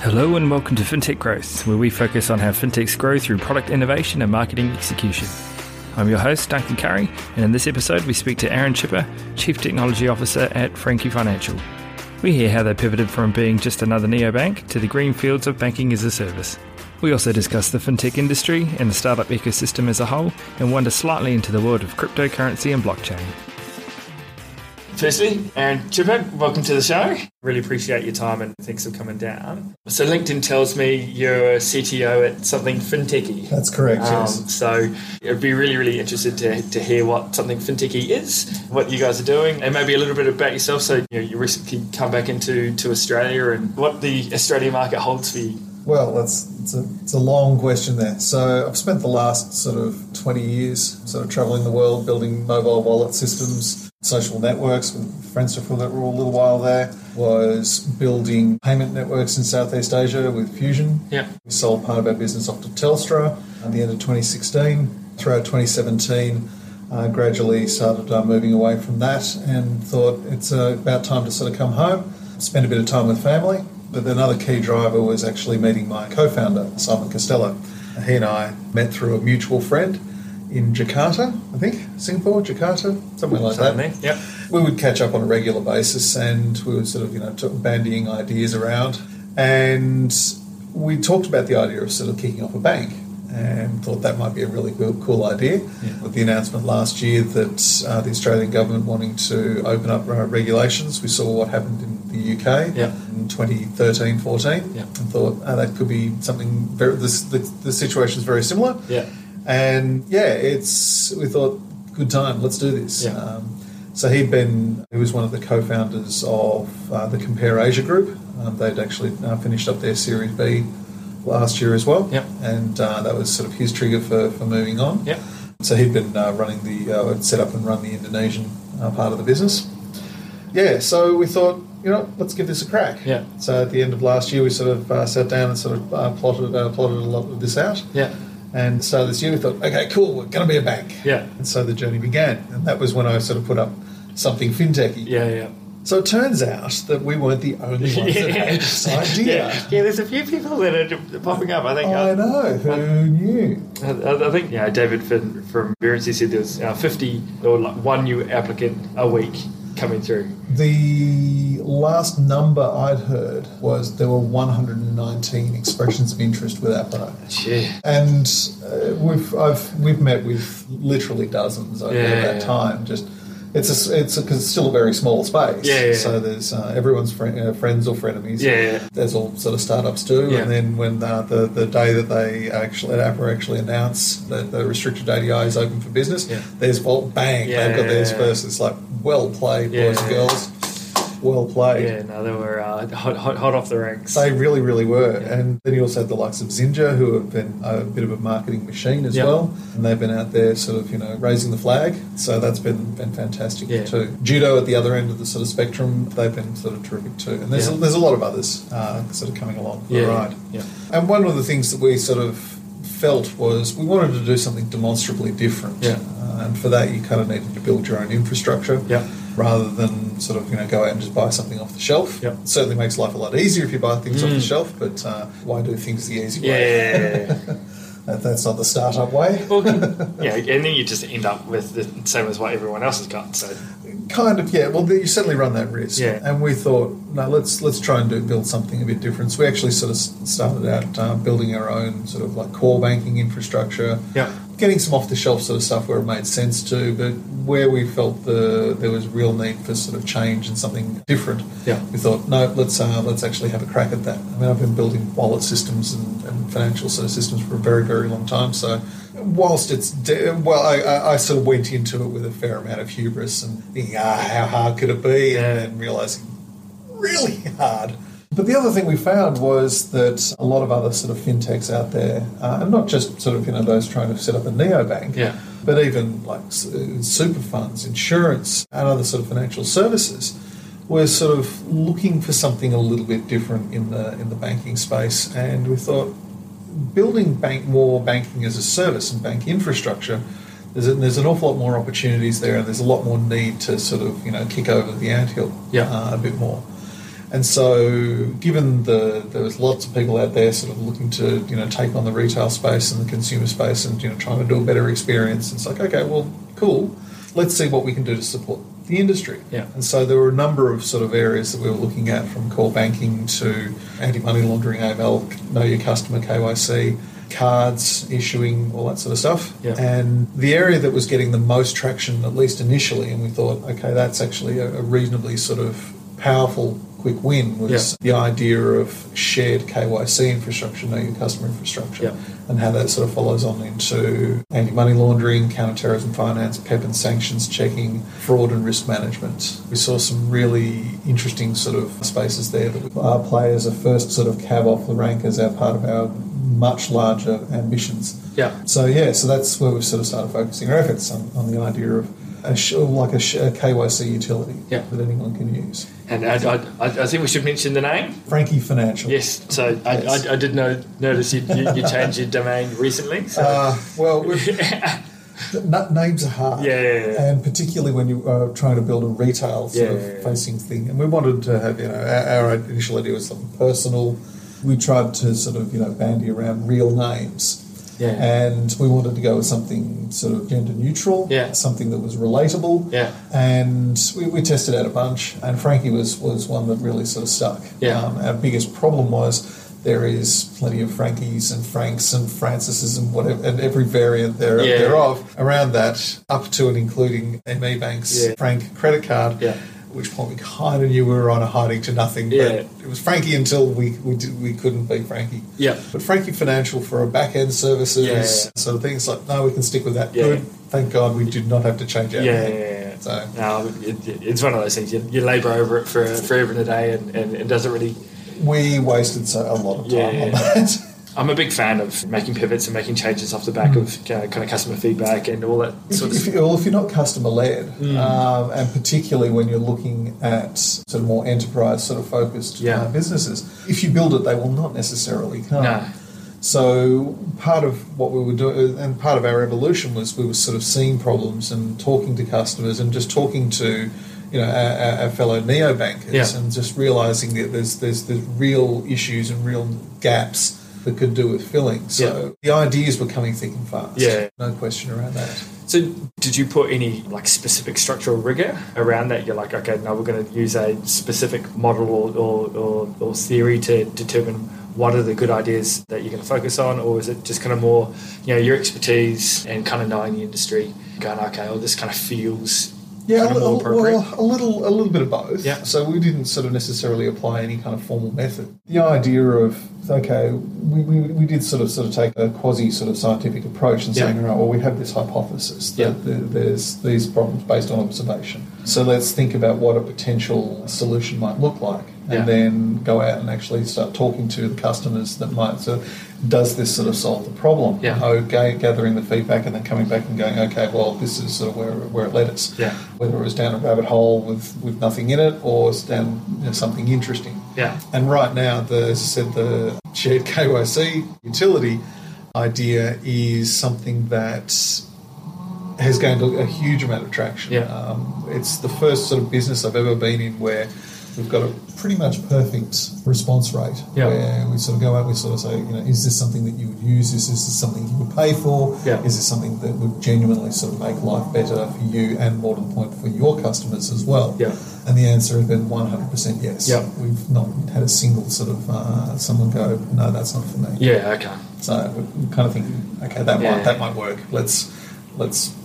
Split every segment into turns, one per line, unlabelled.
Hello and welcome to FinTech Growth, where we focus on how fintechs grow through product innovation and marketing execution. I'm your host, Duncan Curry, and in this episode we speak to Aaron Chipper, Chief Technology Officer at Frankie Financial. We hear how they pivoted from being just another neobank to the green fields of banking as a service. We also discuss the fintech industry and the startup ecosystem as a whole, and wander slightly into the world of cryptocurrency and blockchain. Firstly, Aaron Chipper, welcome to the show. Really appreciate your time and thanks for coming down. So, LinkedIn tells me you're a CTO at something fintechy.
That's correct,
Um,
yes.
so, I'd be really, really interested to, to hear what something fintechy is, what you guys are doing, and maybe a little bit about yourself. So, you know, you recently come back into to Australia and what the Australian market holds for you.
Well, that's it's a, it's a long question there. So I've spent the last sort of 20 years sort of traveling the world, building mobile wallet systems, social networks with friends for a little while there. Was building payment networks in Southeast Asia with Fusion.
Yeah.
We sold part of our business off to Telstra at the end of 2016. Throughout 2017, uh, gradually started uh, moving away from that and thought it's uh, about time to sort of come home, spend a bit of time with family. But another key driver was actually meeting my co-founder, Simon Costello. He and I met through a mutual friend in Jakarta, I think, Singapore, Jakarta, somewhere like that.
There. Yep.
We would catch up on a regular basis, and we would sort of, you know, bandying ideas around. And we talked about the idea of sort of kicking off a bank, and thought that might be a really cool, cool idea. With the announcement last year that uh, the Australian government wanting to open up uh, regulations, we saw what happened in the UK
Yeah.
in 2013, 14,
Yeah.
and thought oh, that could be something very. This, the, the situation is very similar.
Yeah.
And yeah, it's we thought good time. Let's do this.
Yeah.
Um, so he'd been he was one of the co-founders of uh, the Compare Asia Group. Um, they'd actually uh, finished up their Series B last year as well.
Yep.
And uh, that was sort of his trigger for, for moving on.
Yep.
So he'd been uh, running the uh, set up and run the Indonesian uh, part of the business. Yeah. So we thought. You know, let's give this a crack.
Yeah.
So at the end of last year, we sort of uh, sat down and sort of uh, plotted uh, plotted a lot of this out.
Yeah.
And so this year we thought, okay, cool, we're going to be a bank.
Yeah.
And so the journey began. And that was when I sort of put up something fintechy.
Yeah. Yeah.
So it turns out that we weren't the only ones that had this idea.
Yeah. yeah, there's a few people that are popping up. I think.
I
uh,
know, who knew?
I, I think yeah, David Finn from Verency said there was uh, 50 or like one new applicant a week coming through.
The last number I'd heard was there were 119 expressions of interest with our product.
Yeah.
And uh, we've I've we've met with literally dozens over
Yeah,
that
yeah.
time. Just it's a, it's, a, 'cause it's still a very small space.
Yeah, yeah,
So there's uh, everyone's uh, friends or frenemies.
Yeah, yeah.
There's all sort of startups do.
Yeah.
And then when uh, the the day that they actually APRA actually announce that the restricted ADI is open for business,
Yeah.
there's Volt Bank.
Yeah,
they've got theirs first. It's like well played, boys and girls. Well played.
Yeah, no, they were uh, hot, hot, hot off the ranks.
They really, really were. And then you also had the likes of Xinja, who have been a bit of a marketing machine as
Yeah.
well. And they've been out there sort of, you know, raising the flag. So that's been, been fantastic
Yeah.
too. Judo at the other end of the sort of spectrum, they've been sort of terrific too. And there's,
Yeah.
a, there's a lot of others uh, sort of coming along for
yeah,
the ride.
yeah,
And one of the things that we sort of felt was we wanted to do something demonstrably different.
Yeah.
Uh, and for that, you kind of needed to build your own infrastructure
Yeah.
Rather than sort of you know go out and just buy something off the shelf.
Yeah.
It certainly makes life a lot easier if you buy things off the
Mm.
shelf, but uh, why do things the easy way?
yeah, yeah, yeah.
That, that's not the startup way.
well, yeah, and then you just end up with the same as what everyone else has got. So
Kind of, yeah. Well, you certainly run that risk.
Yeah.
And we thought, no, let's let's try and do build something a bit different. So we actually sort of started out uh, building our own sort of like core banking infrastructure.
yeah,
Getting some off the shelf sort of stuff where it made sense to, but where we felt the there was real need for sort of change and something different,
Yeah.
we thought no, let's uh, let's actually have a crack at that. I mean, I've been building wallet systems and, and financial sort of systems for a very very long time. So, whilst it's de- well, I, I, I sort of went into it with a fair amount of hubris and thinking, ah, how hard could it be, and then realizing really hard. But the other thing we found was that a lot of other sort of fintechs out there, uh, and not just sort of you know those trying to set up a neobank,
Yeah.
but even like uh, super funds, insurance, and other sort of financial services, were sort of looking for something a little bit different in the in the banking space. And we thought building bank more banking as a service and bank infrastructure. There's, a, there's an awful lot more opportunities there, and there's a lot more need to sort of you know kick over the anthill
Yeah.
uh, a bit more. And so, given the there was lots of people out there sort of looking to you know take on the retail space and the consumer space and you know trying to do a better experience, it's like okay, well, cool. Let's see what we can do to support the industry.
Yeah.
And so there were a number of sort of areas that we were looking at, from core banking to anti-money laundering, AML, know your customer, KYC, cards, issuing, all that sort of stuff.
Yeah.
And the area that was getting the most traction, at least initially, and we thought, okay, that's actually a, a reasonably sort of powerful quick win was
Yeah.
the idea of shared KYC infrastructure, know your customer infrastructure,
Yeah.
and how that sort of follows on into anti-money laundering, counter-terrorism finance, PEP and sanctions checking, fraud and risk management. We saw some really interesting sort of spaces there that our players are first sort of cab off the rank as our part of our much larger ambitions.
Yeah.
So yeah, so that's where we've sort of started focusing our efforts on, on the idea of a like a, a KYC utility
Yeah.
that anyone can use.
And I, I, I I think we should mention the name.
Frankie Financial.
Yes. So I,
Yes.
I, I did know, notice you, you, you changed your domain recently. So.
Uh, well, names are hard.
Yeah, yeah, yeah.
And particularly when you are trying to build a retail sort of facing thing. And we wanted to have, you know, our, our initial idea was something personal. We tried to sort of, you know, bandy around real names.
Yeah.
And we wanted to go with something sort of gender neutral,
Yeah.
something that was relatable.
Yeah.
And we, we tested out a bunch, and Frankie was, was one that really sort of stuck.
Yeah.
Um, our biggest problem was there is plenty of Frankies and Franks and Francises and whatever, and every variant there,
Yeah.
thereof around that, up to and including ME Bank's
Yeah.
Frank credit card.
Yeah.
At which point we kind of knew we were on a hiding to nothing.
Yeah.
But it was Frankie until we we, did, we couldn't be Frankie.
Yeah.
But Frankie Financial for our back end services,
Yeah.
sort of things like no, we can stick with that.
Yeah.
Good. Thank God we did not have to change
yeah,
everything.
yeah, yeah.
So
No, it, it- it's one of those things. You, you labour over it for forever and a day, and, and it doesn't really.
we wasted so, a lot of time
Yeah,
on
yeah.
that.
I'm a big fan of making pivots and making changes off the back of uh, kind of customer feedback and all that
If,
of
if, you- well, if you're not customer led,
Mm.
um, and particularly when you're looking at sort of more enterprise sort of focused
Yeah.
uh, businesses, if you build it, they will not necessarily come.
No.
So part of what we were doing, and part of our evolution was we were sort of seeing problems and talking to customers and just talking to, you know, our, our- fellow neo bankers
Yeah.
and just realizing that there's there's there's real issues and real gaps that could do with filling. So the ideas were coming thick and fast.
Yeah.
no question around that.
So, did you put any like specific structural rigor around that? You're like, okay, now we're going to use a specific model or, or, or, or theory to determine what are the good ideas that you're going to focus on, or is it just kind of more, you know, your expertise and kind of knowing the industry, going, okay, well, this kind of feels
Yeah, a, little- well, a little, a little bit of both.
Yeah.
So we didn't sort of necessarily apply any kind of formal method. The idea of okay, we, we, we did sort of sort of take a quasi sort of scientific approach and
Yeah.
saying, all right, well, we have this hypothesis that
Yeah.
there- there's these problems based on observation. So let's think about what a potential solution might look like, and
Yeah.
then go out and actually start talking to the customers that might. So, does this sort of solve the problem?
Yeah.
Oh, ga- gathering the feedback and then coming back and going, okay, well, this is sort of where, where it led us
Yeah.
whether it was down a rabbit hole with, with nothing in it or it's down you know, something interesting.
Yeah.
And right now, the, as I said, the shared KYC utility idea is something that has gained a, a huge amount of traction.
Yeah.
Um, it's the first sort of business I've ever been in where we've got a pretty much perfect response rate.
Yeah.
Where we sort of go out, we sort of say, you know, is this something that you would use? Is this something you would pay for?
Yeah.
Is this something that would genuinely sort of make life better for you and more to the point for your customers as well?
Yeah.
And the answer has been 100% yes.
Yeah.
We've not had a single sort of uh, someone go, no, that's not for me.
Yeah, okay.
So we're kind of thinking, okay, that
Yeah.
might that might work. Let's let's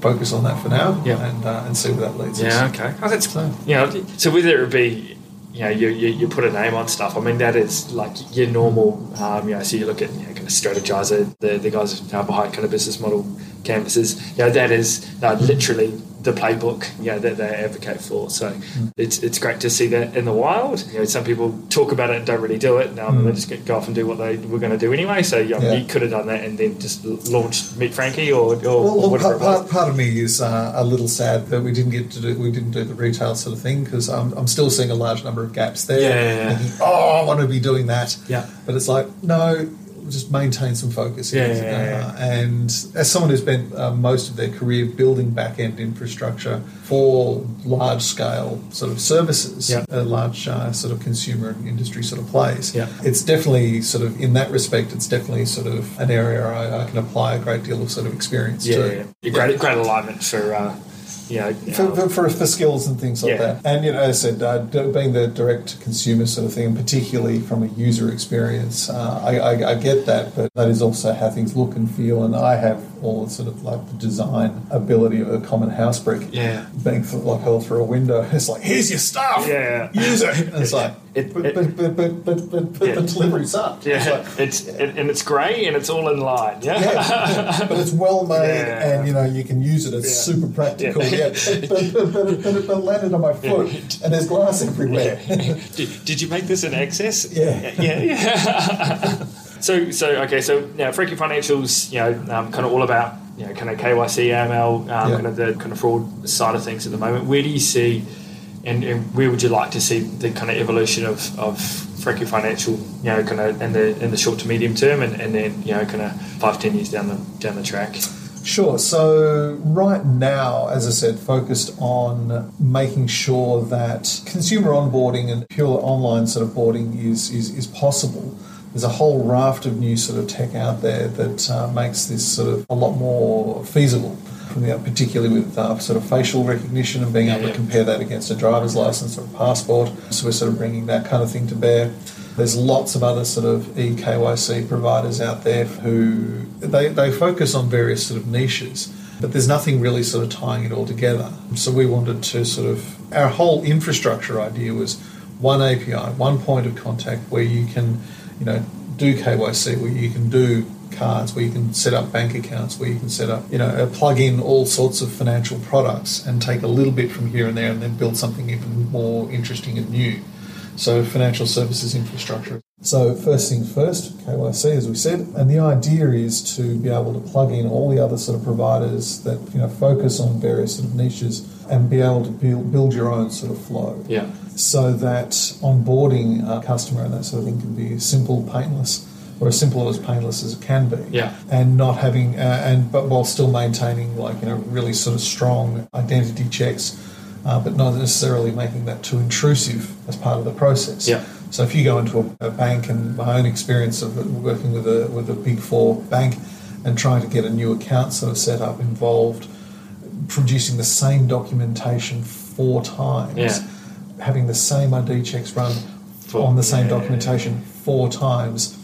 focus on that for now,
Yeah.
and uh, and see where that leads
Yeah,
us.
okay. Oh, that's
So-
you know. So whether it be you know you, you, you put a name on stuff. I mean that is like your normal. Um, you know, so you look at you know, kind of Strategyzer, the the guys behind kind of business model canvases. You know, that is uh, literally the playbook. You know that they advocate for. So it's it's great to see that in the wild. You know, some people talk about it and don't really do it. Now they just get, go off and do what they were going to do anyway. So you, know,
Yeah.
you could have done that and then just launched Meet Frankie or or,
Well,
or whatever.
part, part, of me is uh, a little sad that we didn't get to do we didn't do the retail sort of thing because I'm, I'm still seeing a large number of gaps there.
Yeah.
Thinking, oh, I want to be doing that.
Yeah.
But it's like no, just maintain some focus.
Yeah, yeah, yeah.
Uh, and as someone who's spent uh, most of their career building back end infrastructure for large scale sort of services,
Yeah.
uh, large uh, sort of consumer and industry sort of plays,
Yeah.
it's definitely sort of in that respect, it's definitely sort of an area I, I can apply a great deal of sort of experience
Yeah,
to.
yeah, yeah. Great, great alignment for, uh, you know,
For, for, for, skills and things like
Yeah.
that. And, you know, as I said, uh, being the direct to consumer sort of thing, and particularly from a user experience, uh, I, I, I get that, but that is also how things look and feel. And I have all the sort of like the design ability of a common house brick
Yeah.
being th- like held through a window. It's like, here's your stuff.
Yeah.
Use it. And it's like,
It-
but,
it-
but, but, but, but, but, but
Yeah.
the delivery sucked. It's
yeah,
like,
it's it, and it's grey and it's all in line. Yeah,
yeah, but it's well made,
Yeah.
and you know you can use it. It's
Yeah.
super practical.
Yeah.
Yeah, but, but, but, it, but, it, but it landed on my foot, and there's glass everywhere.
did, did you make this in excess?
Yeah.
yeah, yeah. So, so okay, so now Frankie Financials, you know, um, kind of all about you know, kind of KYC, AML, um,
Yeah.
kind of the kind of fraud side of things at the moment. Where do you see, and, and where would you like to see the kind of evolution of of Frankie Financial, you know, kind of in the in the short to medium term, and, and then you know, kind of five ten years down the down the track?
Sure. So right now, as I said, focused on making sure that consumer onboarding and pure online sort of boarding is is, is possible. There's a whole raft of new sort of tech out there that uh, makes this sort of a lot more feasible. From the, particularly with uh, sort of facial recognition and being able to compare that against a driver's license or a passport. So we're sort of bringing that kind of thing to bear. There's lots of other sort of eKYC providers out there who they, they focus on various sort of niches, but there's nothing really sort of tying it all together. So we wanted to sort of our whole infrastructure idea was one API, one point of contact where you can, you know, do KYC, where you can do cards, where you can set up bank accounts, where you can set up, you know, uh, plug in all sorts of financial products and take a little bit from here and there and then build something even more interesting and new. So financial services infrastructure. So first thing first, KYC, as we said, and the idea is to be able to plug in all the other sort of providers that you know focus on various sort of niches and be able to build, build your own sort of flow
Yeah,
so that onboarding a customer and that sort of thing can be simple, painless, or as simple or as painless as it can be.
Yeah.
And not having, uh, and but while still maintaining like you know really sort of strong identity checks, uh, but not necessarily making that too intrusive as part of the process.
Yeah.
So if you go into a, a bank, and my own experience of working with a with a big four bank, and trying to get a new account sort of set up involved producing the same documentation four times,
Yeah.
Having the same ID checks run on the same
yeah, yeah,
documentation four times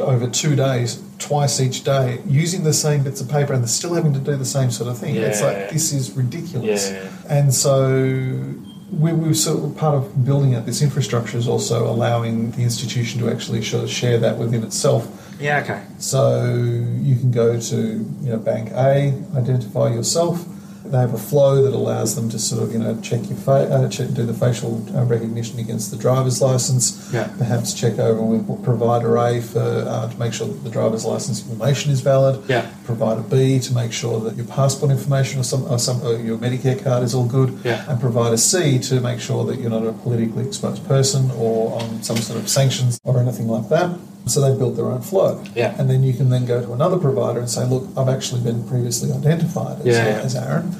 over two days, twice each day, using the same bits of paper and still having to do the same sort of thing. It's like this is ridiculous.
Yeah.
And so we, we were sort of part of building out this infrastructure is also allowing the institution to actually sort of share that within itself.
yeah, okay,
So you can go to you know Bank A, identify yourself. They have a flow that allows them to sort of you know check your fa- uh, check, do the facial uh, recognition against the driver's license.
Yeah.
Perhaps check over with provider A for uh, to make sure that the driver's license information is valid.
Yeah.
Provider B to make sure that your passport information or some or some or your Medicare card is all good.
Yeah.
And provider C to make sure that you're not a politically exposed person or on some sort of sanctions or anything like that. So they built their own flow.
Yeah.
And then you can then go to another provider and say, look, I've actually been previously identified as,
Yeah,
as Aaron.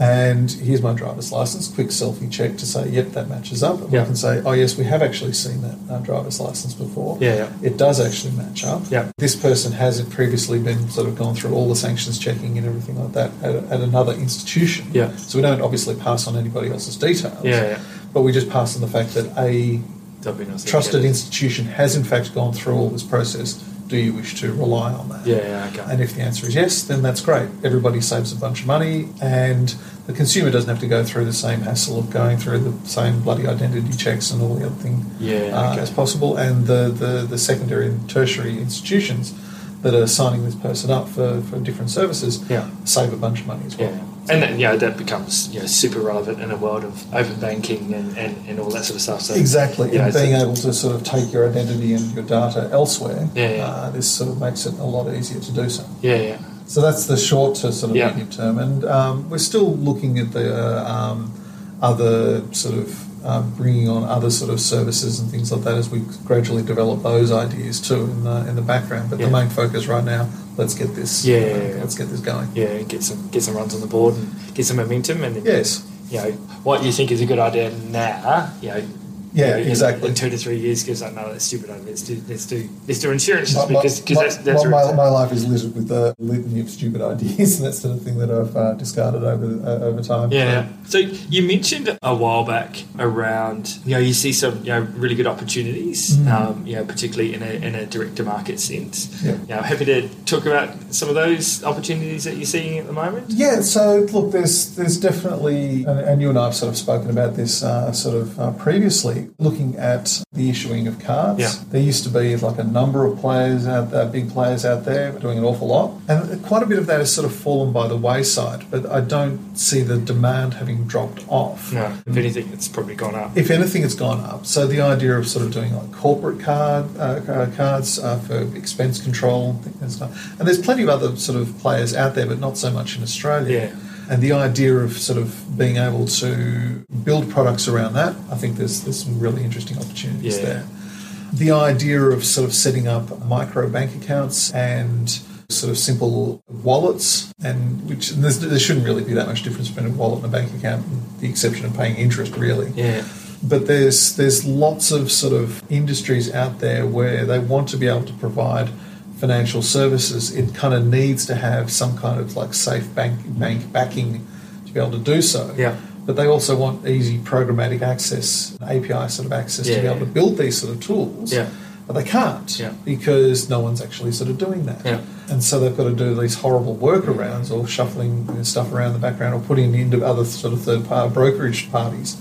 And here's my driver's license. Quick selfie check to say, yep, that matches up. And
Yeah.
we can say, oh, yes, we have actually seen that uh, driver's license before.
Yeah, yeah.
It does actually match up.
Yeah.
This person hasn't previously been sort of gone through all the sanctions checking and everything like that at, at another institution.
Yeah.
So we don't obviously pass on anybody else's details.
Yeah, yeah.
But we just pass on the fact that a
that'd be nice. to
trusted institution has in fact gone through all this process. Do you wish to rely on that?
Yeah, okay.
And if the answer is yes, then that's great. Everybody saves a bunch of money, and the consumer doesn't have to go through the same hassle of going through the same bloody identity checks and all the other thing
Yeah,
uh,
okay.
as possible. And the, the, the secondary and tertiary institutions that are signing this person up for, for different services
Yeah.
save a bunch of money as well.
Yeah. And then, yeah, that becomes you know, super relevant in a world of open banking and, and, and all that sort of stuff. So
Exactly, and
it's-
being able to sort of take your identity and your data elsewhere,
Yeah, yeah.
Uh, this sort of makes it a lot easier to do so.
Yeah, yeah.
So that's the short to sort of
Yeah.
medium term, and um, we're still looking at the uh, um, other sort of um, bringing on other sort of services and things like that as we gradually develop those ideas too in the in the background. But the main focus right now, let's get this.
Yeah,
uh,
yeah, yeah.
let's get this going.
Yeah, get some get some runs on the board and get some momentum, and then,
Yes.
you know what you think is a good idea now. You know,
Yeah,
in-
exactly.
In two to three years, gives like, no, that's stupid. Let's do let's do let's do insurances
My,
because that's that's
my, my, my life is littered with the litany of stupid ideas and that sort of thing that I've uh, discarded over uh, over time.
Yeah. So you mentioned a while back around, you know, you see some, you know, really good opportunities,
Mm.
um, you know, particularly in a, in a direct to market sense.
Yeah.
You know, happy to talk about some of those opportunities that you're seeing at the moment.
Yeah, so look, there's there's definitely, and, and you and I have sort of spoken about this uh, sort of uh, looking at the issuing of cards.
Yeah.
There used to be like a number of players out there, big players out there doing an awful lot, and quite a bit of that has sort of fallen by the wayside. But I don't see the demand having dropped off.
No, if anything, it's probably gone up.
If anything, it's gone up. So the idea of sort of doing like corporate card uh, uh, cards uh, for expense control and stuff, and there's plenty of other sort of players out there, but not so much in Australia.
Yeah.
And the idea of sort of being able to build products around that, I think there's there's some really interesting opportunities
Yeah.
there. The idea of sort of setting up micro bank accounts and sort of simple wallets, and which and there shouldn't really be that much difference between a wallet and a bank account, the exception of paying interest, really.
Yeah.
But there's there's lots of sort of industries out there where they want to be able to provide financial services. It kind of needs to have some kind of like safe bank bank backing to be able to do so.
Yeah.
But they also want easy programmatic access, API sort of access to be
Yeah.
able to build these sort of tools.
Yeah.
But they can't
Yeah.
because no one's actually sort of doing that.
Yeah.
And so they've got to do these horrible workarounds or shuffling stuff around the background or putting into other sort of third party brokerage parties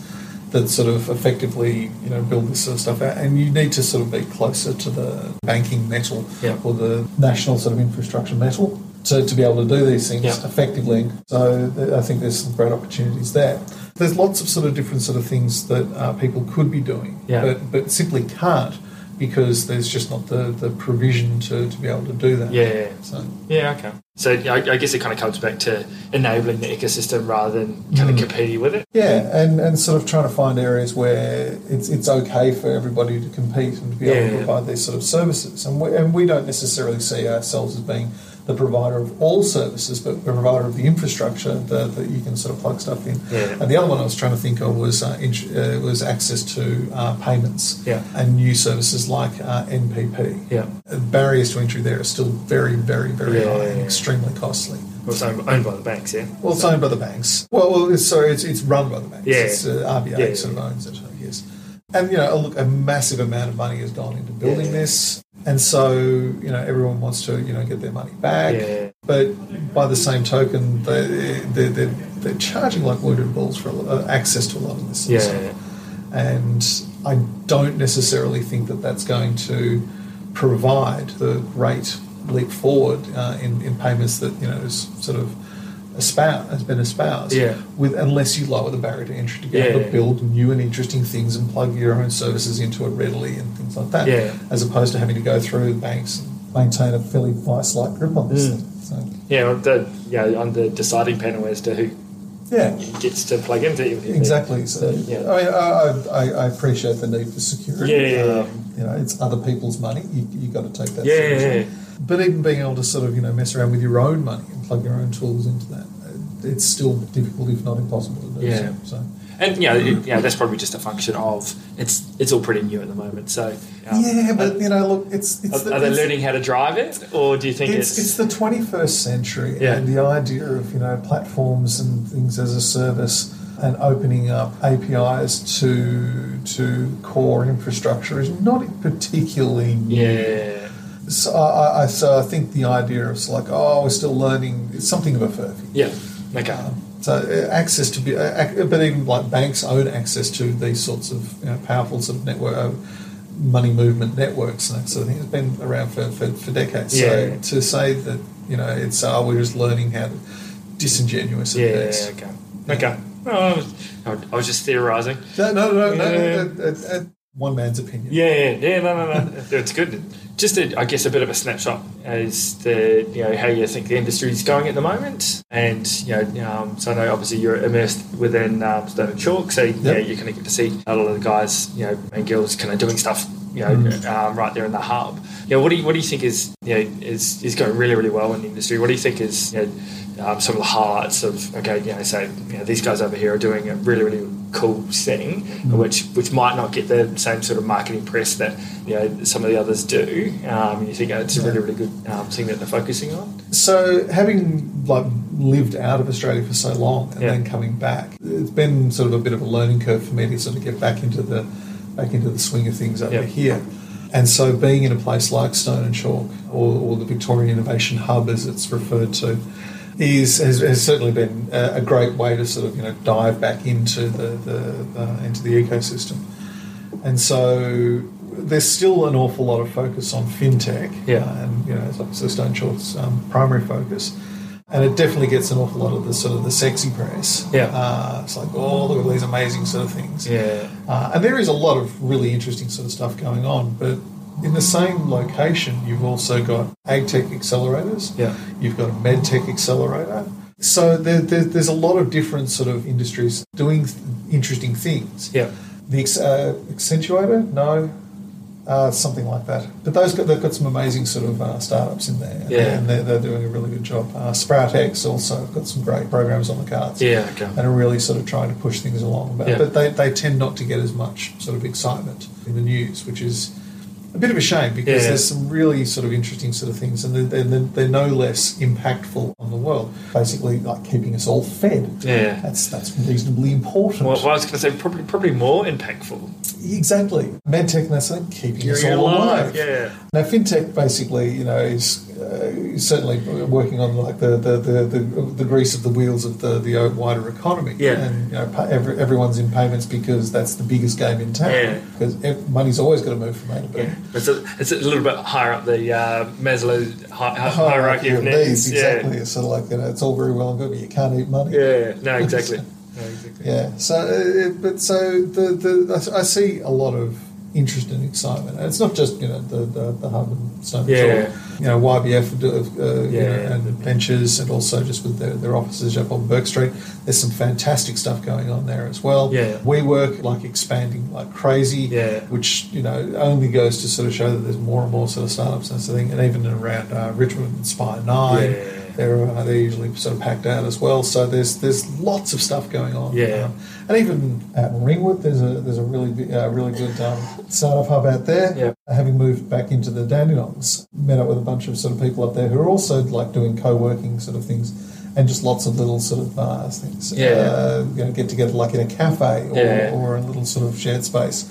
that sort of effectively you know build this sort of stuff out. And you need to sort of be closer to the banking metal
Yeah.
or the national sort of infrastructure metal to, to be able to do these things
Yeah.
effectively. So th- I think there's some great opportunities there. There's lots of sort of different sort of things that uh, people could be doing,
Yeah.
but but simply can't because there's just not the, the provision to, to be able to do that.
Yeah.
So
Yeah. Okay. So I, I guess it kind of comes back to enabling the ecosystem rather than kind of
Mm.
competing with it.
yeah, and, and sort of trying to find areas where it's it's okay for everybody to compete and to be able
Yeah.
to provide these sort of services. And we, and we don't necessarily see ourselves as being the provider of all services, but the provider of the infrastructure that, that you can sort of plug stuff in.
Yeah.
And the other one I was trying to think of was uh, int- uh, was access to uh, payments
Yeah.
and new services like uh, NPP.
Yeah.
Barriers to entry there are still very, very, very high and extremely costly.
Well, it's owned, owned by the banks. Yeah.
Well, it's owned by the banks. Well, well it's, sorry, it's, it's run by the banks.
Yeah.
It's, uh, RBA sort of owns it, I guess. And, you know, look, a massive amount of money has gone into building
Yeah.
this. And so, you know, everyone wants to, you know, get their money back.
Yeah.
But by the same token, they, they're, they're, they're charging like wounded bulls for lot, uh, access to a lot of this of stuff.
Yeah.
And I don't necessarily think that that's going to provide the great leap forward uh, in, in payments that, you know, is sort of espoused, has been espoused.
Yeah.
With, unless you lower the barrier to entry to be able
Yeah.
to build new and interesting things and plug your own services into it readily and things like that.
Yeah.
As opposed to having to go through banks and maintain a fairly vice-like grip on this
Mm.
thing. So,
Yeah. The, yeah. On the deciding panel as to who
yeah.
gets to plug into it.
Exactly. So,
Yeah.
I mean, I, I, I appreciate the need for security.
Yeah, yeah, yeah.
Um, you know, it's other people's money. You you got to take that
Yeah,
seriously.
yeah, yeah.
But even being able to sort of you know mess around with your own money and plug your own tools into that, it's still difficult, if not impossible, to do.
Yeah.
So.
And yeah, it, yeah, that's probably just a function of it's it's all pretty new at the moment. So um,
yeah, but you know, look, it's it's
are,
the,
are they learning how to drive it, or do you think
it's,
it's,
it's the 21st century
Yeah.
and the idea of you know platforms and things as a service and opening up APIs to to core infrastructure is not particularly new.
yeah,
So I, I, so I think the idea of like oh we're still learning is something of a furphy.
yeah, okay,
Um, so uh, access to be, uh, but even like banks own access to these sorts of you know, powerful sort of network, uh, money movement networks and that sort of thing. It's been around for, for, for decades.
Yeah.
So to say that you know it's oh we're just learning how to disingenuous
yeah,
best.
okay, okay. Oh, I was, I was just theorising.
No, no, no, no,
Yeah.
no, uh, uh, uh, one man's opinion.
Yeah, yeah, yeah. No, no, no. it's good. Just, a, I guess, a bit of a snapshot as the you know how you think the industry is going at the moment, and you know, um, so I know obviously you're immersed within um, Stone and Chalk, so yeah, you kind of get to see a lot of the guys, you know, and girls kind of doing stuff, you know,
Mm.
um, right there in the hub. Yeah, what do you what do you think is you know is is going really really well in the industry? What do you think is you know, um, some of the highlights of okay, you know, say you know these guys over here are doing a really really cool thing,
Mm.
which which might not get the same sort of marketing press that you know some of the others do. Um, you think it's a really really good um, thing that they're focusing on.
So having like lived out of Australia for so long and
Yeah.
then coming back, it's been sort of a bit of a learning curve for me to sort of get back into the back into the swing of things over
Yeah.
here. And so being in a place like Stone and Chalk or, or the Victoria Innovation Hub as it's referred to is has, has certainly been a, great way to sort of you know dive back into the, the uh, into the ecosystem. And so there's still an awful lot of focus on fintech,
Yeah.
and you know, it's obviously Stone Chalk's um, primary focus, and it definitely gets an awful lot of the sort of the sexy press.
Yeah.
uh, it's like, oh, look at these amazing sort of things.
Yeah,
Uh, and there is a lot of really interesting sort of stuff going on, but in the same location, you've also got ag tech accelerators.
Yeah.
You've got a med tech accelerator. So there, there, there's a lot of different sort of industries doing th- interesting things.
yeah,
The uh, accentuator, no, uh, something like that. But those got, they've got some amazing sort of uh, startups in there,
Yeah.
and they're, they're doing a really good job. Uh, Sprout X also got some great programs on the cards
yeah. Okay.
and are really sort of trying to push things along. But,
Yeah.
but they, they tend not to get as much sort of excitement in the news, which is a bit of a shame because
Yeah.
there's some really sort of interesting sort of things, and they're, they're, they're no less impactful on the world. Basically, like keeping us all fed.
Yeah.
That's that's reasonably important.
Well, well, I was going to say probably probably more impactful.
Exactly. Medtech that's it, keeping us
You're
all
alive,
alive.
yeah.
Now, fintech basically, you know, is uh, certainly working on like the the, the, the the grease of the wheels of the the wider economy.
Yeah.
and you know, every, everyone's in payments because that's the biggest game in town.
Yeah.
because money's always going to move from A to B.
Yeah, it's a, it's a little bit higher up the uh, Maslow hi- hi- hierarchy of needs.
needs, exactly. It's sort of like you know, it's all very well and good, but you can't eat money.
Yeah, yeah, no, exactly. Exactly.
Yeah. So, uh, but so the, the I see a lot of interest and excitement, and it's not just you know the the, the hub and Stone and
Yeah.
You know, YBF uh, you
Yeah,
know,
yeah.
and Ventures, and also just with their, their offices up on Bourke Street. There's some fantastic stuff going on there as well.
Yeah.
WeWork like expanding like crazy.
Yeah.
Which you know only goes to sort of show that there's more and more sort of startups and sort of thing, and even around uh, Richmond and Spire Nine. They're, uh, they're usually sort of packed out as well, so there's there's lots of stuff going on.
Yeah.
Um, and even at Ringwood, there's a there's a really uh, really good um, startup hub out there.
Yeah.
Having moved back into the Dandenongs, met up with a bunch of sort of people up there who are also like doing co-working sort of things, and just lots of little sort of uh, things.
Yeah.
Uh, you know, get together like in a cafe or,
Yeah.
or a little sort of shared space.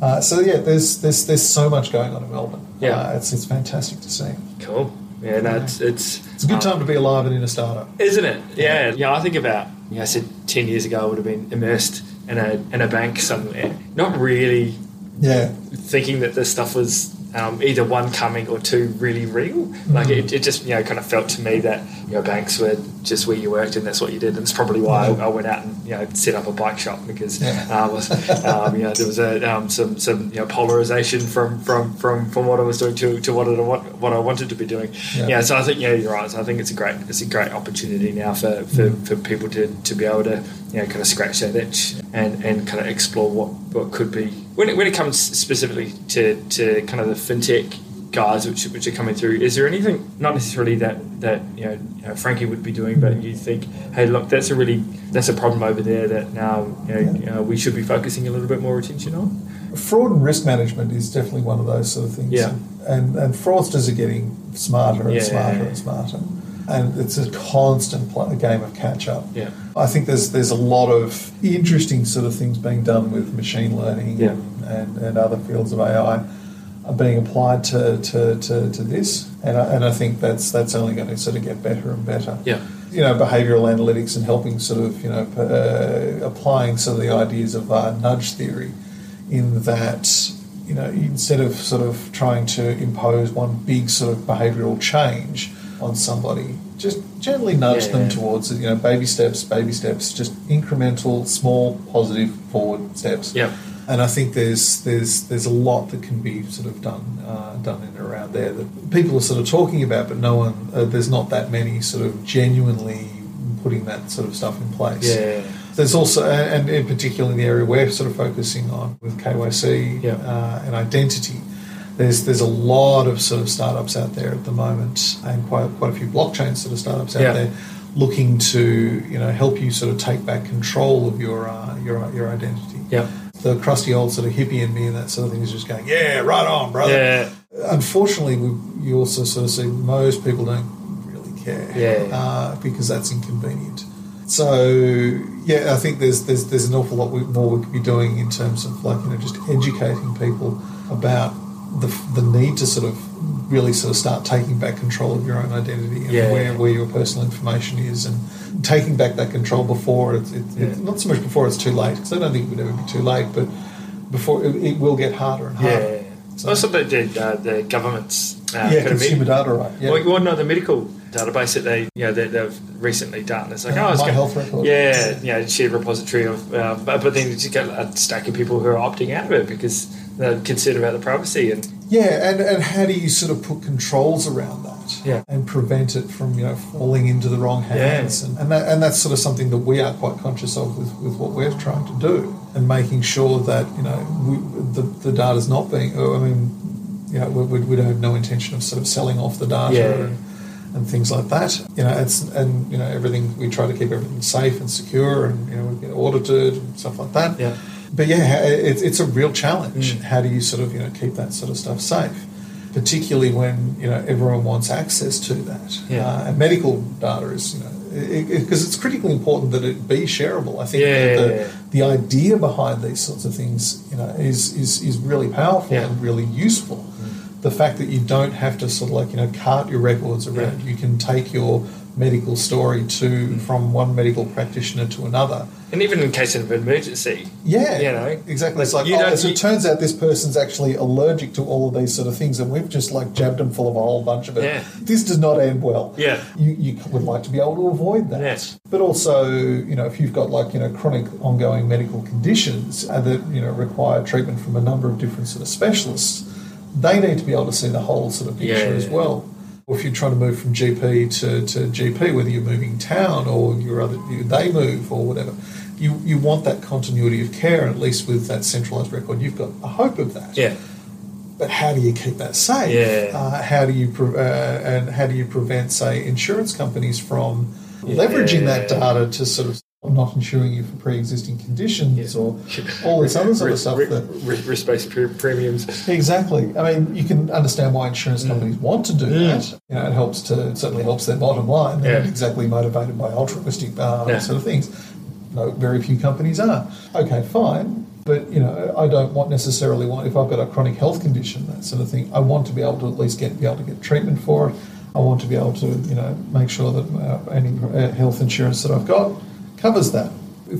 Uh, so yeah, there's there's there's so much going on in Melbourne.
Yeah.
uh, it's it's fantastic to see.
Cool. Yeah, no, it's it's
It's a good
um,
time to be alive and in a startup.
isn't it? Yeah. Yeah, I think about. You know, I said ten years ago I would have been immersed in a in a bank somewhere, not really
Yeah,
thinking that this stuff was um, either one coming or two really real. Like it, it just you know kind of felt to me that you know banks were just where you worked and that's what you did, and it's probably why I, I went out and you know set up a bike shop because uh, was, um, you know there was a um, some some you know polarization from from from from what I was doing to, to what I what, what I wanted to be doing.
Yeah.
Yeah. so I think yeah you're right. So I think it's a great it's a great opportunity now for, for, for people to, to be able to you know kind of scratch that itch and, and kind of explore what, what could be when it, when it comes specifically to, to kind of the fintech guys which which are coming through. Is there anything not necessarily that that you know, you know Frankie would be doing, but you think hey look that's a really that's a problem over there that now you know,
Yeah.
know, we should be focusing a little bit more attention on.
fraud and risk management is definitely one of those sort of things.
Yeah.
And and fraudsters are getting smarter and
Yeah.
smarter and smarter, and it's a constant pl- game of catch up.
Yeah.
I think there's there's a lot of interesting sort of things being done with machine learning
Yeah.
and, and other fields of AI are being applied to, to, to, to this, and I, and I think that's that's only going to sort of get better and better
Yeah.
you know, behavioural analytics and helping sort of, you know, uh, applying some of the ideas of uh, nudge theory in that, you know, instead of sort of trying to impose one big sort of behavioural change on somebody, just gently nudge
Yeah.
them towards, it. you know, baby steps, baby steps, just incremental, small, positive forward steps.
Yeah.
And I think there's there's there's a lot that can be sort of done uh, done in and around there that people are sort of talking about, but no one uh, there's not that many sort of genuinely putting that sort of stuff in place.
Yeah.
There's also, and in particular in the area we're sort of focusing on with KYC
Yeah.
uh, and identity, there's there's a lot of sort of startups out there at the moment, and quite quite a few blockchain sort of startups out
Yeah.
there, looking to you know help you sort of take back control of your uh, your your identity.
Yeah.
The crusty old sort of hippie in me and that sort of thing is just going, yeah, right on, brother.
Yeah.
Unfortunately, we, you also sort of see most people don't really care
Yeah.
uh, because that's inconvenient. So yeah, I think there's there's there's an awful lot we, more we could be doing in terms of like you know just educating people about the the need to sort of really sort of start taking back control of your own identity and
Yeah.
where where your personal information is and taking back that control before it's,
Yeah.
not so much before it's too late because I don't think it would ever be too late, but before it, it will get harder and harder.
Yeah. Also, the, the, uh, the government's uh,
yeah, consumer
med-
data right. Yeah.
Well, well, no, the medical database that they, you know, that they've recently done. It's like,
Uh,
oh, it's
My
got-
Health Record.
Yeah, yeah, shared repository of, uh, but, but then you just get a stack of people who are opting out of it because Uh, they're concerned about the privacy and
Yeah, and, and how do you sort of put controls around that?
Yeah.
And prevent it from, you know, falling into the wrong hands. Yeah. And, and, that, and that's sort of something that we are quite conscious of with, with what we're trying to do and making sure that, you know, we, the, the data's not being, oh, I mean, you know, we, we, we don't have no intention of sort of selling off the data
Yeah.
and, and things like that. You know, it's, and, you know, everything, we try to keep everything safe and secure and, you know, we get audited and stuff like that.
Yeah.
But yeah, it, it's a real challenge.
Mm.
How do you sort of you know keep that sort of stuff safe, particularly when you know everyone wants access to that.
Yeah.
Uh, and medical data is you know because it's critically important that it be shareable. I think
Yeah,
the,
yeah,
the idea behind these sorts of things you know is is, is really powerful
Yeah. Mm.
and really useful. The fact that you don't have to sort of like you know cart your records around. You can take your medical story to
Mm.
from one medical practitioner to another.
And even in case of an emergency.
Yeah,
You know,
exactly. It's like,
you
oh, as it turns out, this person's actually allergic to all of these sort of things, and we've just like jabbed them full of a whole bunch of it.
Yeah.
This does not end well.
Yeah.
you, you would like to be able to avoid that.
Yes.
But also, you know, if you've got like you know chronic ongoing medical conditions uh, that you know require treatment from a number of different sort of specialists, they need to be able to see the whole sort of picture
Yeah.
as well. Or if you're trying to move from GP to, to GP, whether you're moving town or your other you, they move or whatever, you you want that continuity of care. At least with that centralised record, you've got a hope of that.
Yeah.
But how do you keep that safe?
Yeah.
Uh, how do you pre- uh, and how do you prevent, say, insurance companies from leveraging that data to sort of not insuring you for pre-existing conditions or all this other sort of stuff
Risk-
that
risk- risk-based premiums.
Exactly. I mean, you can understand why insurance
Mm.
companies want to do that. You know, it helps to it certainly helps their bottom line. They're not exactly motivated by altruistic uh,
Yeah.
sort of things. No, very few companies are. Okay, fine. But you know, I don't want necessarily want if I've got a chronic health condition, that sort of thing. I want to be able to at least get be able to get treatment for it. I want to be able to you know make sure that uh, any uh, health insurance that I've got covers that.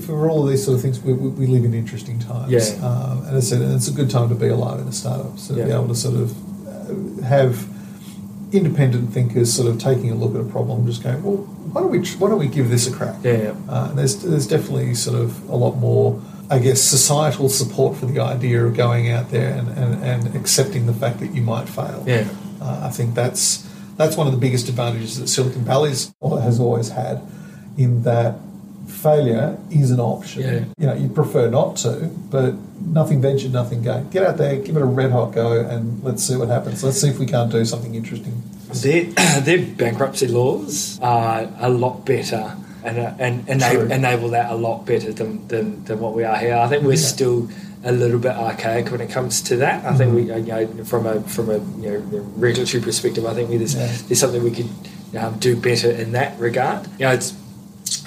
For all of these sort of things, we, we live in interesting times.
Yeah.
Um, and as I said, and it's a good time to be alive in a startup. So to be able to sort of uh, have independent thinkers sort of taking a look at a problem, just going, well, why don't we why don't we give this a crack?
Yeah, yeah.
Uh, there's there's definitely sort of a lot more, I guess, societal support for the idea of going out there and, and, and accepting the fact that you might fail.
Yeah.
Uh, I think that's that's one of the biggest advantages that Silicon Valley has always had, in that failure is an option.
Yeah.
You know, you prefer not to, but nothing ventured, nothing gained. Get out there, give it a red hot go, and let's see what happens. Let's see if we can't do something interesting.
Their, their bankruptcy laws are a lot better and, uh, and enable, enable that a lot better than, than, than what we are here. I think we're
Yeah.
still a little bit archaic when it comes to that. I think we,
Mm-hmm.
you know, from a from a you know regulatory perspective, I think we, there's
Yeah.
there's something we could um, do better in that regard. You know, it's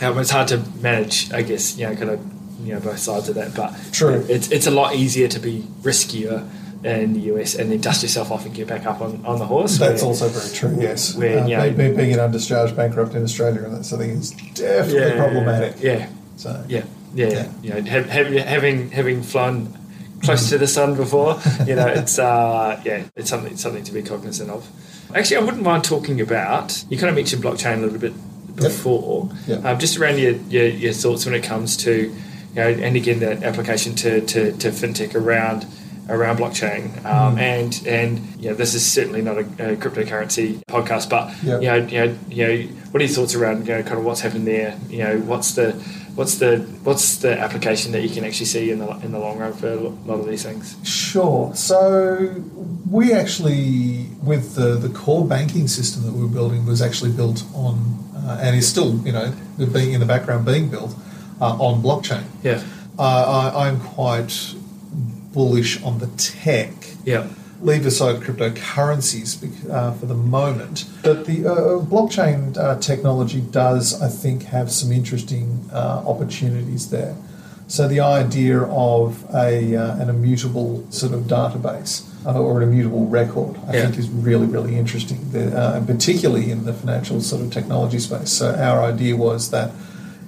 um, it's hard to manage, I guess. You know, kind of you know both sides of that, but
True.
it's it's a lot easier to be riskier in the US and then dust yourself off and get back up on, on the horse.
That's
where-
also very true, yes.
Where,
Uh,
you know-
be- being an undischarged bankrupt in Australia and that sort of thing is definitely problematic.
Yeah,
So,
yeah, yeah.
Yeah.
You know, have, have, having having flown close to the sun before, you know, it's uh, yeah, it's something something to be cognizant of. Actually, I wouldn't mind talking about. You kind of mentioned blockchain a little bit before,
Yep.
um, just around your, your your thoughts when it comes to you know, and again the application to, to, to fintech around around blockchain. Um,
Mm.
And and you know, this is certainly not a, a cryptocurrency podcast, but
Yep.
you know, you know, you know, what are your thoughts around you know kind of what's happened there? You know, what's the what's the what's the application that you can actually see in the in the long run for a lot of these things?
Sure. So we actually, with the, the core banking system that we were building, was actually built on, and is still, you know, being in the background being built uh, on blockchain.
Yeah,
Uh, I, I'm quite bullish on the tech.
yeah,
Leave aside cryptocurrencies uh, for the moment, but the uh, blockchain uh, technology does, I think, have some interesting uh, opportunities there. So the idea of a uh, an immutable sort of database uh, or an immutable record, I
Yeah.
think, is really really interesting, the, uh, and particularly in the financial sort of technology space. So our idea was that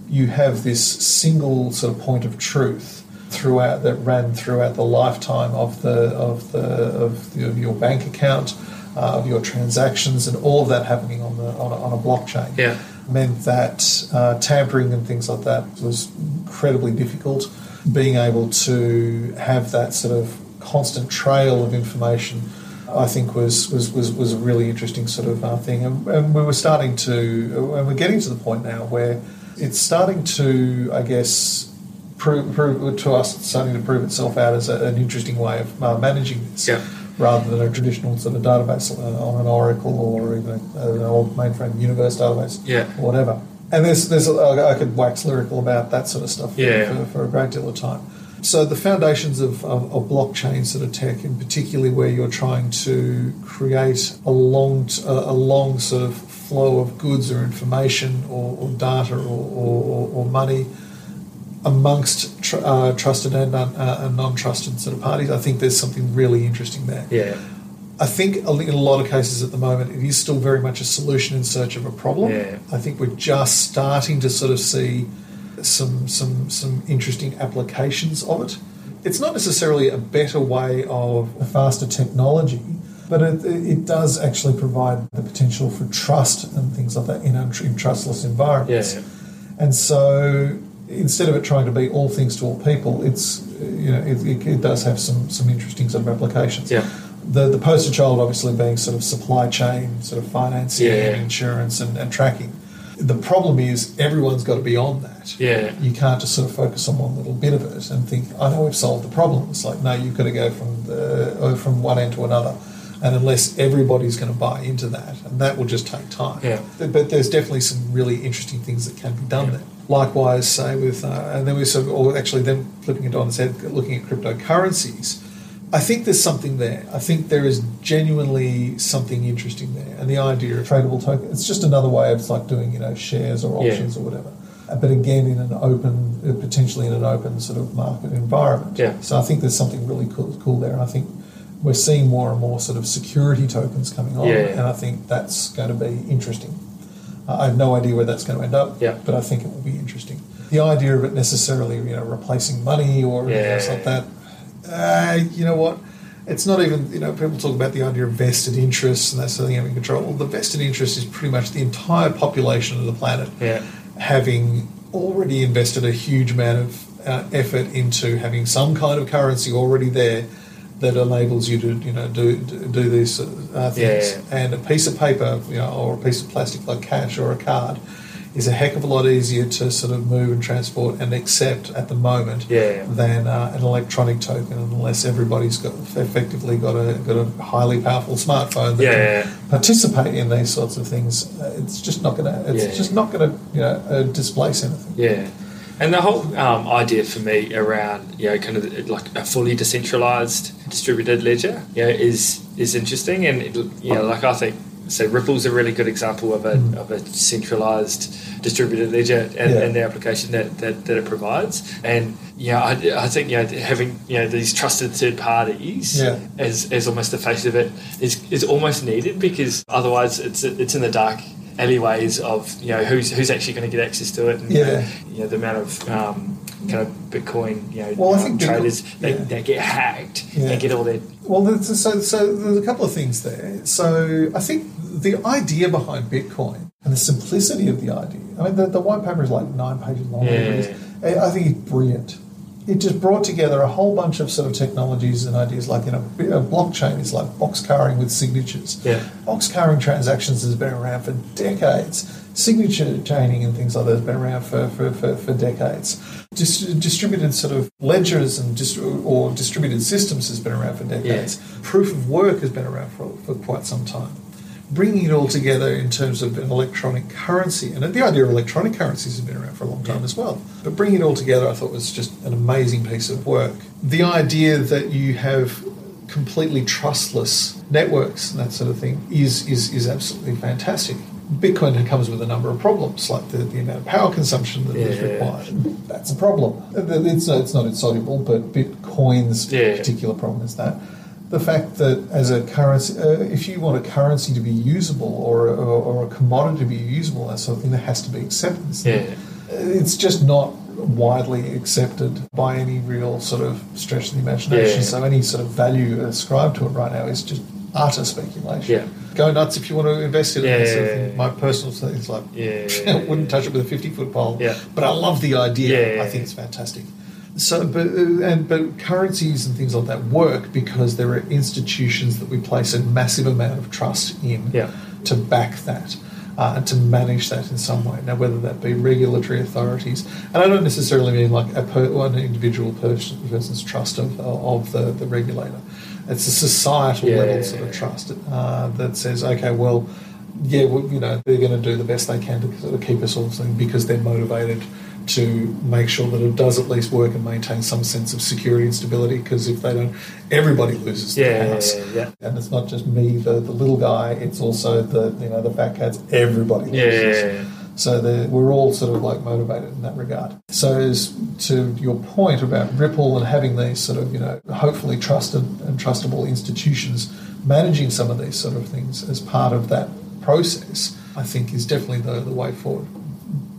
you have this single sort of point of truth throughout that ran throughout the lifetime of the of the of, the, of your bank account, uh, of your transactions, and all of that happening on the on a, on a blockchain
yeah,
meant that uh, tampering and things like that was incredibly difficult. Being able to have that sort of constant trail of information, I think, was was, was, was a really interesting sort of uh, thing. And, and we were starting to, and we're getting to the point now where it's starting to, I guess, prove, prove to us, starting to prove itself out as a, an interesting way of uh, managing this
Yeah.
Rather than a traditional sort of database uh, on an Oracle or even uh, an old mainframe universe database
Yeah.
or whatever. And there's, there's uh, I could wax lyrical about that sort of stuff for,
Yeah.
for, for a great deal of time. So the foundations of, of, of blockchain sort of tech, and particularly where you're trying to create a long, uh, a, long sort of flow of goods or information or, or data or, or, or money amongst tr- uh, trusted and, un- uh, and non-trusted sort of parties, I think there's something really interesting there.
yeah,
I think in a lot of cases at the moment, it is still very much a solution in search of a problem.
Yeah.
I think we're just starting to sort of see some some some interesting applications of it. It's not necessarily a better way of a faster technology, but it, it does actually provide the potential for trust and things like that in, in trustless environments.
Yeah.
And so instead of it trying to be all things to all people, it's you know it, it, it does have some some interesting sort of applications.
Yeah.
The the poster child obviously being sort of supply chain, sort of financing,
Yeah.
and insurance, and, and tracking. The problem is everyone's got to be on that.
Yeah.
You can't just sort of focus on one little bit of it and think, I know we've solved the problem. It's like no, you've got to go from the uh, from one end to another. And unless everybody's going to buy into that, and that will just take time.
Yeah.
But there's definitely some really interesting things that can be done
Yeah.
there. Likewise, say with, uh, and then we sort of, or actually then flipping it on its head, looking at cryptocurrencies. I think there's something there. I think there is genuinely something interesting there, and the idea of tradable token. It's just another way of like doing, you know, shares or
Yeah.
options or whatever. But again, in an open, uh, potentially in an open sort of market environment.
Yeah.
So I think there's something really cool, cool there, and I think we're seeing more and more sort of security tokens coming on,
Yeah, yeah.
and I think that's going to be interesting. I have no idea where that's going to end up,
Yeah.
but I think it will be interesting. The idea of it necessarily, you know, replacing money or anything
Yeah.
else like that, uh, you know what? It's not even, you know, people talk about the idea of vested interests and that's something having control. Well, the vested interest is pretty much the entire population of the planet
Yeah.
having already invested a huge amount of uh, effort into having some kind of currency already there that enables you to, you know, do do these uh, things.
Yeah.
And a piece of paper, you know, or a piece of plastic like cash or a card, is a heck of a lot easier to sort of move and transport and accept at the moment
Yeah.
than uh, an electronic token, unless everybody's got effectively got a got a highly powerful smartphone that
Yeah.
can participate in these sorts of things. It's just not going to. It's
Yeah.
just not to, you know, uh, displace anything.
Yeah. And the whole um, idea for me around you know kind of like a fully decentralized distributed ledger you know, is is interesting and it, you know like I think so Ripple's a really good example of a,
Mm.
of a centralized distributed ledger and,
Yeah.
and the application that, that, that it provides and yeah I, I think you know having you know these trusted third parties
Yeah.
as, as almost the face of it is, is almost needed because otherwise it's it's in the dark alleyways of you know who's who's actually going to get access to it and you know,
Yeah.
you know the amount of um, kind of Bitcoin you know
Well, I think
traders they,
yeah.
they get hacked
Yeah.
and get all their
Well, there's, so so there's a couple of things there. So I think the idea behind Bitcoin and the simplicity of the idea. I mean, the, the white paper is like nine pages long.
Yeah.
whatever it is. I I think it's brilliant. It just brought together a whole bunch of sort of technologies and ideas like you know a blockchain is like boxcarring with signatures.
Yeah.
boxcarring transactions has been around for decades. Signature chaining and things like that has been around for, for, for, for decades. Dis- distributed sort of ledgers and dist- or distributed systems has been around for decades. Proof of work has been around for, for quite some time bringing it all together in terms of an electronic currency. And the idea of electronic currencies has been around for a long time
Yeah.
as well. But bringing it all together, I thought was just an amazing piece of work. The idea that you have completely trustless networks and that sort of thing is, is, is absolutely fantastic. Bitcoin comes with a number of problems, like the, the amount of power consumption that is
Yeah.
required. That's a problem. It's, it's not insoluble, but Bitcoin's
Yeah.
particular problem is that the fact that as a currency, uh, if you want a currency to be usable or, or, or a commodity to be usable, that sort of thing, there has to be acceptance.
Yeah.
It's just not widely accepted by any real sort of stretch of the imagination.
Yeah.
So any sort of value ascribed to it right now is just utter speculation.
Yeah.
Go nuts if you want to invest in it.
Yeah,
sort of. My personal thing is like,
Yeah.
wouldn't touch it with a 50 foot pole.
Yeah.
But I love the idea.
Yeah,
I think it's fantastic. So, but uh, and but currencies and things like that work because there are institutions that we place a massive amount of trust in
Yeah.
to back that. Uh, and to manage that in some way. Now, whether that be regulatory authorities, and I don't necessarily mean like a per, one individual person, person's trust of, of the, the regulator. It's a societal
Yeah,
level
yeah,
sort of trust uh, that says, okay, well, yeah, well, you know, they're going to do the best they can to sort of keep us all because they're motivated to make sure that it does at least work and maintain some sense of security and stability. Because if they don't, everybody loses
Yeah,
the house.
yeah, yeah.
And it's not just me, the, the little guy. It's also the you know the fat cats. Everybody loses. So we're all sort of like motivated in that regard. So as to your point about Ripple and having these sort of you know hopefully trusted and trustable institutions managing some of these sort of things as part of that process, I think is definitely the, the way forward.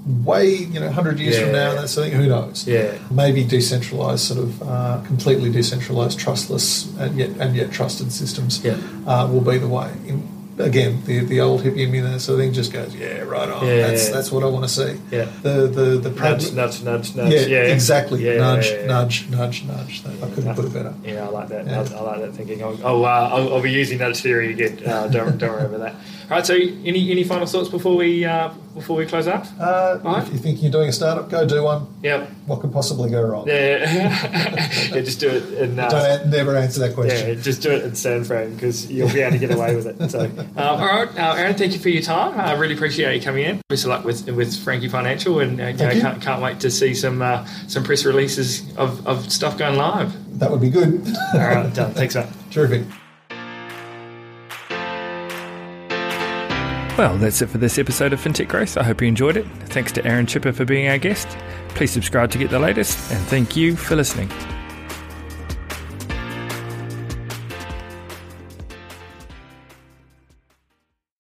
Way you know, hundred years from
Yeah.
now, that's something. Who knows?
Yeah.
maybe decentralized, sort of uh, completely decentralized, trustless, and yet and yet trusted systems
Yeah.
uh, will be the way. In, again, the the old hippie that sort of thing, just goes, yeah, right on.
Yeah,
that's that's what I want to see.
Yeah.
The the the
Nudge, nudge, nudge, nudge.
yeah, exactly. Nudge, nudge, nudge, nudge. I couldn't put it better.
Yeah, I like that. I, I like that thinking. I'll, I'll, uh, I'll, I'll be using nudge theory again. Uh, don't, don't worry about that. All right. So, any any final thoughts before we uh, before we close up?
Uh,
Right.
If you think you're doing a startup, go do one.
Yeah.
What could possibly go wrong?
Yeah. yeah just do it and uh,
Don't never answer that question.
yeah, just do it in San Fran because you'll be able to get away with it. So, um, all right, uh, Aaron, thank you for your time. I really appreciate you coming in. Best of luck with with Frankie Financial, and uh, you know, can't, can't wait to see some uh, some press releases of, of stuff going live.
That would be good.
All right, done. Thanks, mate.
Terrific.
Well, that's it for this episode of FinTech Growth. I hope you enjoyed it. Thanks to Aaron Chipper for being our guest. Please subscribe to get the latest, and thank you for listening.